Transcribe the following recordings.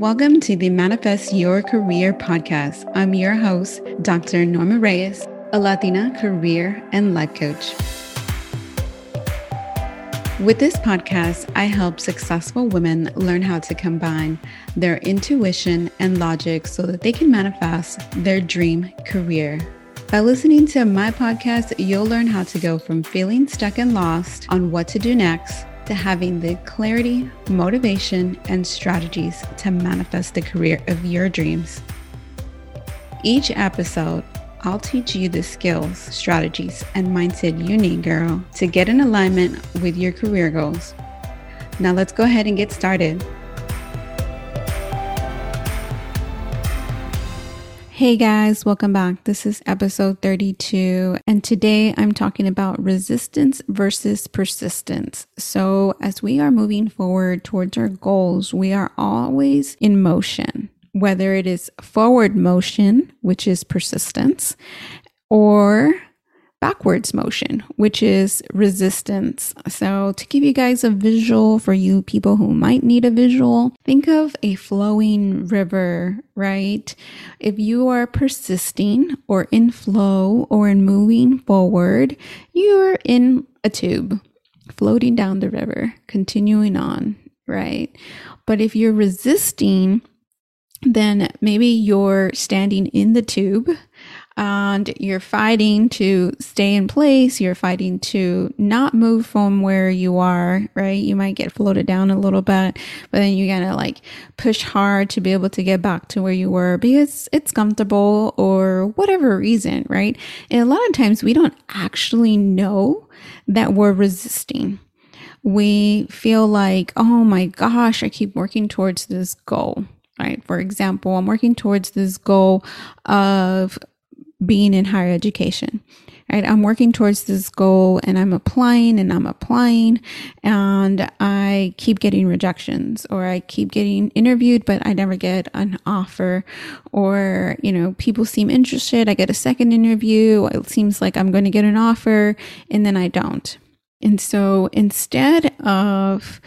Welcome to the Manifest Your Career podcast. I'm your host, Dr. Norma Reyes, a Latina career and life coach. With this podcast, I help successful women learn how to combine their intuition and logic so that they can manifest their dream career. By listening to my podcast, you'll learn how to go from feeling stuck and lost on what to do next to having the clarity, motivation, and strategies to manifest the career of your dreams. Each episode, I'll teach you the skills, strategies, and mindset you need, girl, to get in alignment with your career goals. Now, let's go ahead and get started. Hey guys, welcome back. This is episode 32, and today I'm talking about resistance versus persistence. So, as we are moving forward towards our goals, we are always in motion, whether it is forward motion, which is persistence, or backwards motion, which is resistance. So, to give you guys a visual for you people who might need a visual, think of a flowing river, right? If you are persisting or in flow or in moving forward, you're in a tube floating down the river, continuing on, right? But if you're resisting, then maybe you're standing in the tube and you're fighting to stay in place. You're fighting to not move from where you are, right? You might get floated down a little bit, but then you gotta like push hard to be able to get back to where you were because it's comfortable or whatever reason, right? And a lot of times we don't actually know that we're resisting we feel like, oh my gosh, I keep working towards this goal, right? For example, I'm working towards this goal of being in higher education. Right? I'm working towards this goal and I'm applying and I'm applying and I keep getting rejections or I keep getting interviewed but I never get an offer or you know people seem interested I get a second interview it seems like I'm going to get an offer and then I don't. And so instead of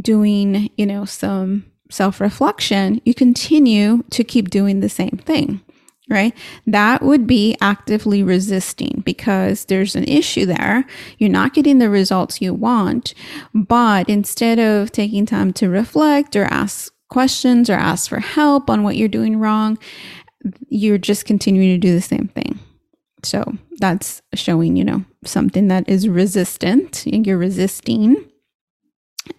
doing, you know, some self-reflection, you continue to keep doing the same thing right? That would be actively resisting because there's an issue there. You're not getting the results you want, but instead of taking time to reflect or ask questions or ask for help on what you're doing wrong, you're just continuing to do the same thing. So that's showing, you know, something that is resistant and you're resisting.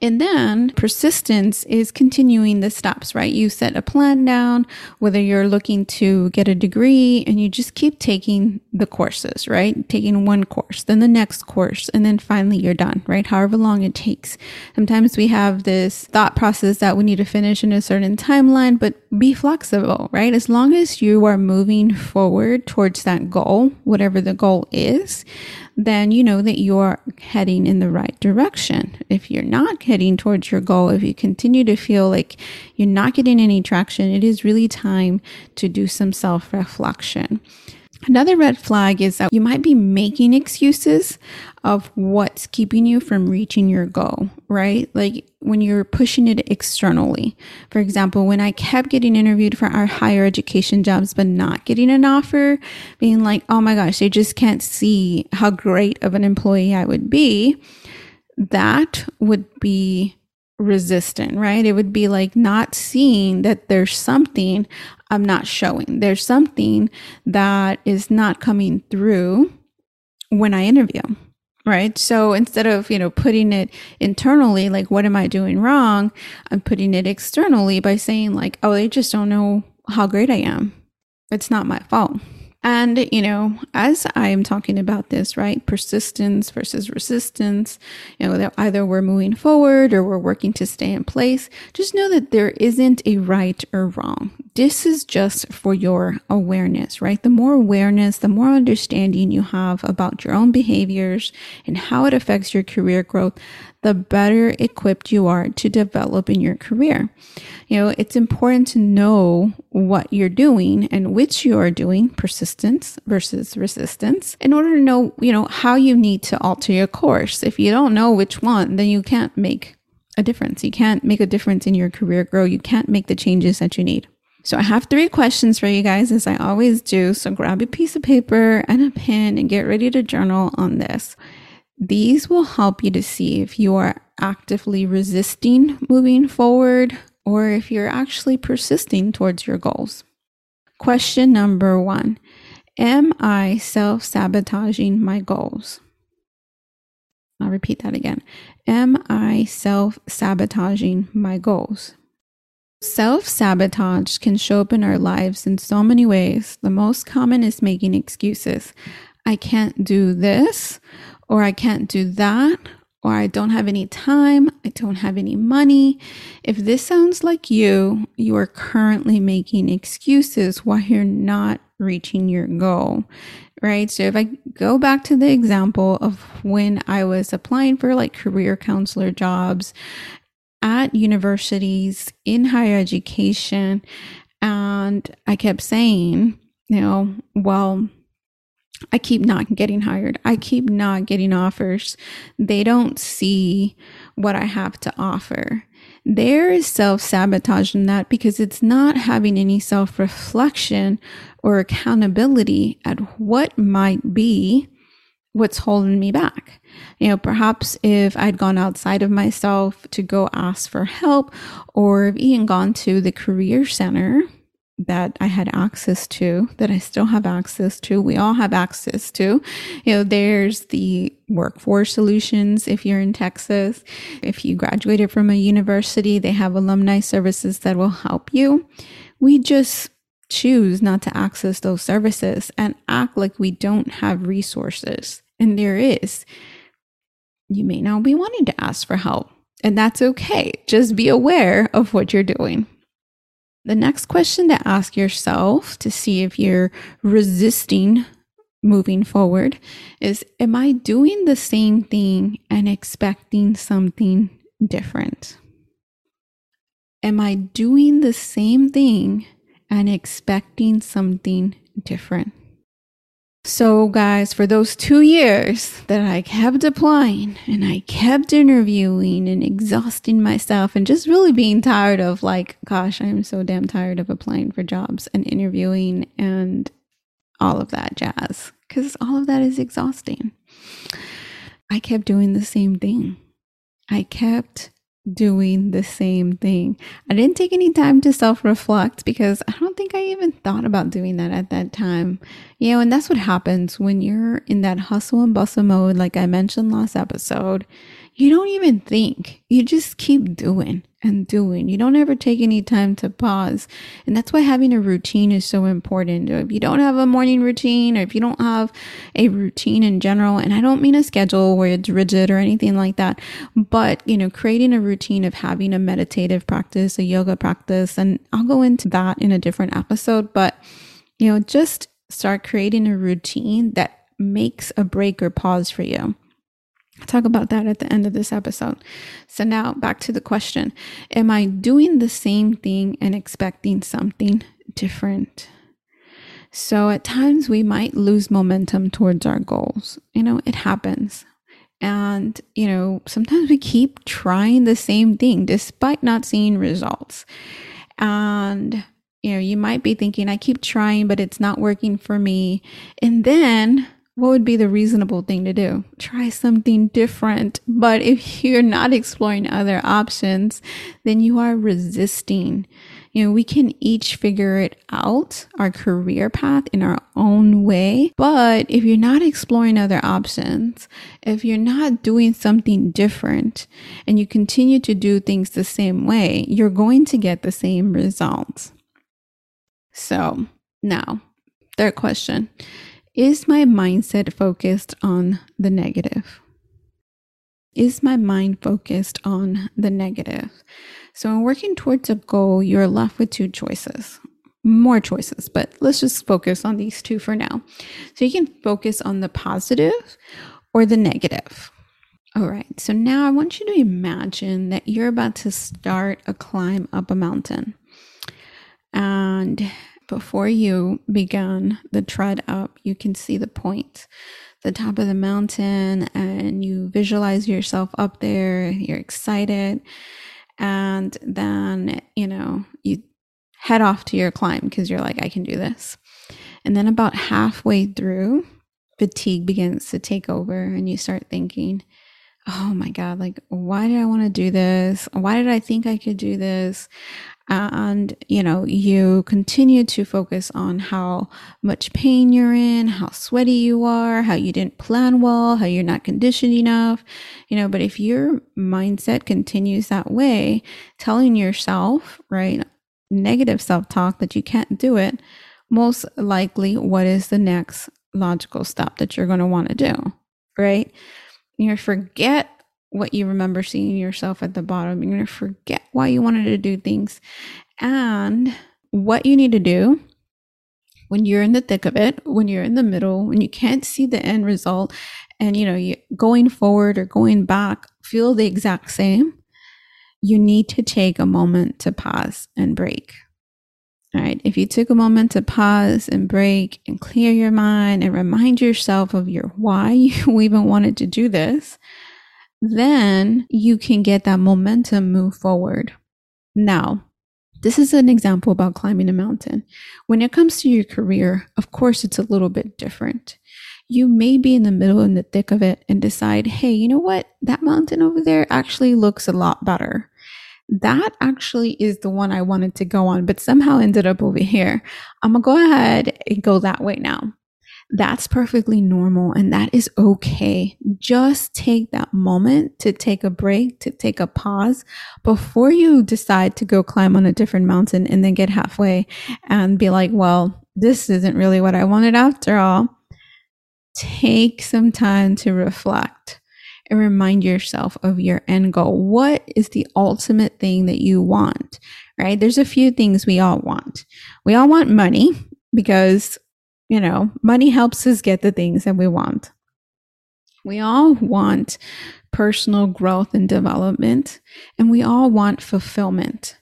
And then persistence is continuing the steps, right? You set a plan down, whether you're looking to get a degree and you just keep taking the courses, right? Taking one course, then the next course, and then finally you're done, right? However long it takes. Sometimes we have this thought process that we need to finish in a certain timeline, but be flexible, right? As long as you are moving forward towards that goal, whatever the goal is, then you know that you're heading in the right direction. If you're not heading towards your goal, if you continue to feel like you're not getting any traction, it is really time to do some self reflection. Another red flag is that you might be making excuses of what's keeping you from reaching your goal, right? Like when you're pushing it externally. For example, when I kept getting interviewed for our higher education jobs, but not getting an offer, being like, oh my gosh, they just can't see how great of an employee I would be, that would be resistant, right? It would be like not seeing that there's something I'm not showing. There's something that is not coming through when I interview, right? So instead of, you know, putting it internally, like, what am I doing wrong? I'm putting it externally by saying, like, oh, they just don't know how great I am. It's not my fault. And, you know, as I am talking about this, right, persistence versus resistance, you know, that either we're moving forward or we're working to stay in place, just know that there isn't a right or wrong. This is just for your awareness, right? The more awareness, the more understanding you have about your own behaviors and how it affects your career growth, the better equipped you are to develop in your career. You know, it's important to know what you're doing and which you are doing, persistence versus resistance, in order to know, you know, how you need to alter your course. If you don't know which one, then you can't make a difference. You can't make a difference in your career grow. You can't make the changes that you need. So I have three questions for you guys, as I always do. So grab a piece of paper and a pen and get ready to journal on this. These will help you to see if you are actively resisting moving forward or if you're actually persisting towards your goals. Question number one Am I self sabotaging my goals? I'll repeat that again. Am I self sabotaging my goals? Self sabotage can show up in our lives in so many ways. The most common is making excuses. I can't do this, or I can't do that, or I don't have any time, I don't have any money. If this sounds like you, you are currently making excuses why you're not reaching your goal, right? So if I go back to the example of when I was applying for like career counselor jobs at universities in higher education, and I kept saying, you know, well, I keep not getting hired. I keep not getting offers. They don't see what I have to offer. There is self sabotage in that because it's not having any self reflection or accountability at what might be what's holding me back. You know, perhaps if I'd gone outside of myself to go ask for help or even gone to the career center that I had access to, that I still have access to, we all have access to. You know, there's the workforce solutions if you're in Texas. If you graduated from a university, they have alumni services that will help you. We just choose not to access those services and act like we don't have resources. And there is. You may not be wanting to ask for help, and that's okay. Just be aware of what you're doing. The next question to ask yourself to see if you're resisting moving forward is Am I doing the same thing and expecting something different? Am I doing the same thing and expecting something different? So, guys, for those two years that I kept applying and I kept interviewing and exhausting myself and just really being tired of, like, gosh, I'm so damn tired of applying for jobs and interviewing and all of that jazz, because all of that is exhausting. I kept doing the same thing. I kept doing the same thing. I didn't take any time to self reflect because I don't think I even thought about doing that at that time. You know, and that's what happens when you're in that hustle and bustle mode, like I mentioned last episode. You don't even think, you just keep doing and doing. You don't ever take any time to pause. And that's why having a routine is so important. If you don't have a morning routine or if you don't have a routine in general, and I don't mean a schedule where it's rigid or anything like that, but, you know, creating a routine of having a meditative practice, a yoga practice, and I'll go into that in a different episode, but, you know, just start creating a routine that makes a break or pause for you. Talk about that at the end of this episode. So, now back to the question Am I doing the same thing and expecting something different? So, at times we might lose momentum towards our goals. You know, it happens. And, you know, sometimes we keep trying the same thing despite not seeing results. And, you know, you might be thinking, I keep trying, but it's not working for me. And then what would be the reasonable thing to do? Try something different. But if you're not exploring other options, then you are resisting. You know, we can each figure it out, our career path in our own way. But if you're not exploring other options, if you're not doing something different and you continue to do things the same way, you're going to get the same results. So now, third question is my mindset focused on the negative? Is my mind focused on the negative? So, in working towards a goal, you're left with two choices, more choices, but let's just focus on these two for now. So, you can focus on the positive or the negative. All right, so now I want you to imagine that you're about to start a climb up a mountain. And before you began the tread up, you can see the point. the top of the mountain and you visualize yourself up there, you're excited. And then, you know, you head off to your climb because you're like, I can do this. And then about halfway through, fatigue begins to take over and you start thinking, oh my God, like, why did I want to do this? Why did I think I could do this? And, you know, you continue to focus on how much pain you're in, how sweaty you are, how you didn't plan well, how you're not conditioned enough, you know, but if your mindset continues that way, telling yourself, right, negative self talk that you can't do it, most likely, what is the next logical step that you're going to want to do, right? You're forget what you remember seeing yourself at the bottom. You're going to forget why you wanted to do things. And what you need to do when you're in the thick of it, when you're in the middle, when you can't see the end result, and you know, you going forward or going back feel the exact same, you need to take a moment to pause and break. All right. If you took a moment to pause and break and clear your mind and remind yourself of your why you even wanted to do this, then you can get that momentum move forward. Now, this is an example about climbing a mountain. When it comes to your career, of course, it's a little bit different. You may be in the middle in the thick of it and decide, hey, you know what? That mountain over there actually looks a lot better that actually is the one I wanted to go on, but somehow ended up over here. I'm gonna go ahead and go that way now. That's perfectly normal and that is okay. Just take that moment to take a break, to take a pause before you decide to go climb on a different mountain and then get halfway and be like, well, this isn't really what I wanted after all. Take some time to reflect and remind yourself of your end goal. What is the ultimate thing that you want? Right? There's a few things we all want. We all want money because, you know, money helps us get the things that we want. We all want personal growth and development, and we all want fulfillment.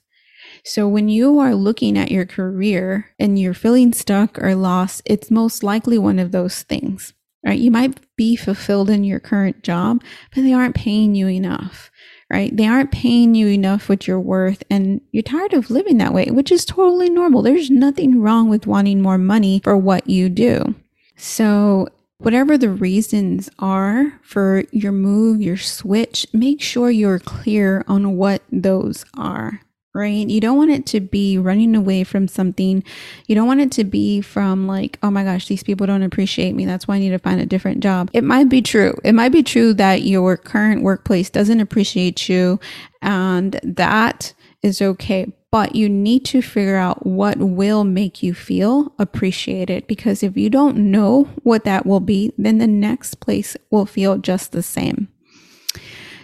So when you are looking at your career and you're feeling stuck or lost, it's most likely one of those things right? You might be fulfilled in your current job, but they aren't paying you enough, right? They aren't paying you enough what you're worth and you're tired of living that way, which is totally normal. There's nothing wrong with wanting more money for what you do. So whatever the reasons are for your move, your switch, make sure you're clear on what those are right? You don't want it to be running away from something. You don't want it to be from like, oh my gosh, these people don't appreciate me. That's why I need to find a different job. It might be true. It might be true that your current workplace doesn't appreciate you and that is okay. But you need to figure out what will make you feel appreciated because if you don't know what that will be, then the next place will feel just the same.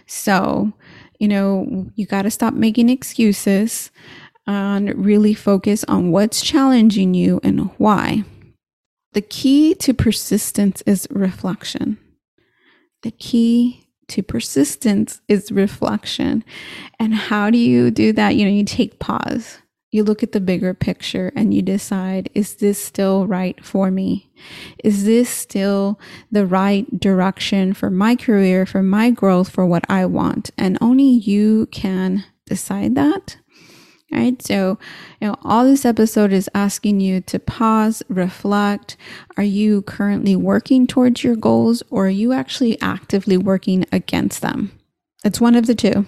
So, you know, you got to stop making excuses and really focus on what's challenging you and why. The key to persistence is reflection. The key to persistence is reflection. And how do you do that? You know, you take pause you look at the bigger picture and you decide, is this still right for me? Is this still the right direction for my career, for my growth, for what I want? And only you can decide that. Right. So, you know, all this episode is asking you to pause, reflect. Are you currently working towards your goals or are you actually actively working against them? It's one of the two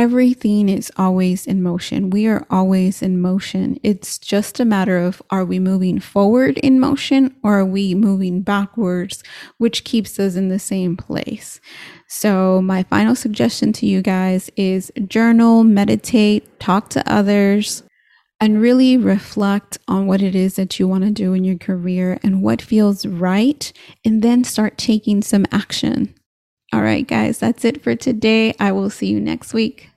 everything is always in motion. We are always in motion. It's just a matter of are we moving forward in motion or are we moving backwards, which keeps us in the same place. So, my final suggestion to you guys is journal, meditate, talk to others, and really reflect on what it is that you want to do in your career and what feels right, and then start taking some action. All right, guys, that's it for today. I will see you next week.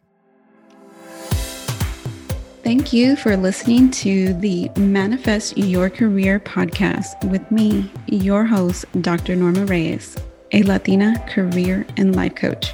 Thank you for listening to the Manifest Your Career podcast with me, your host, Dr. Norma Reyes, a Latina career and life coach.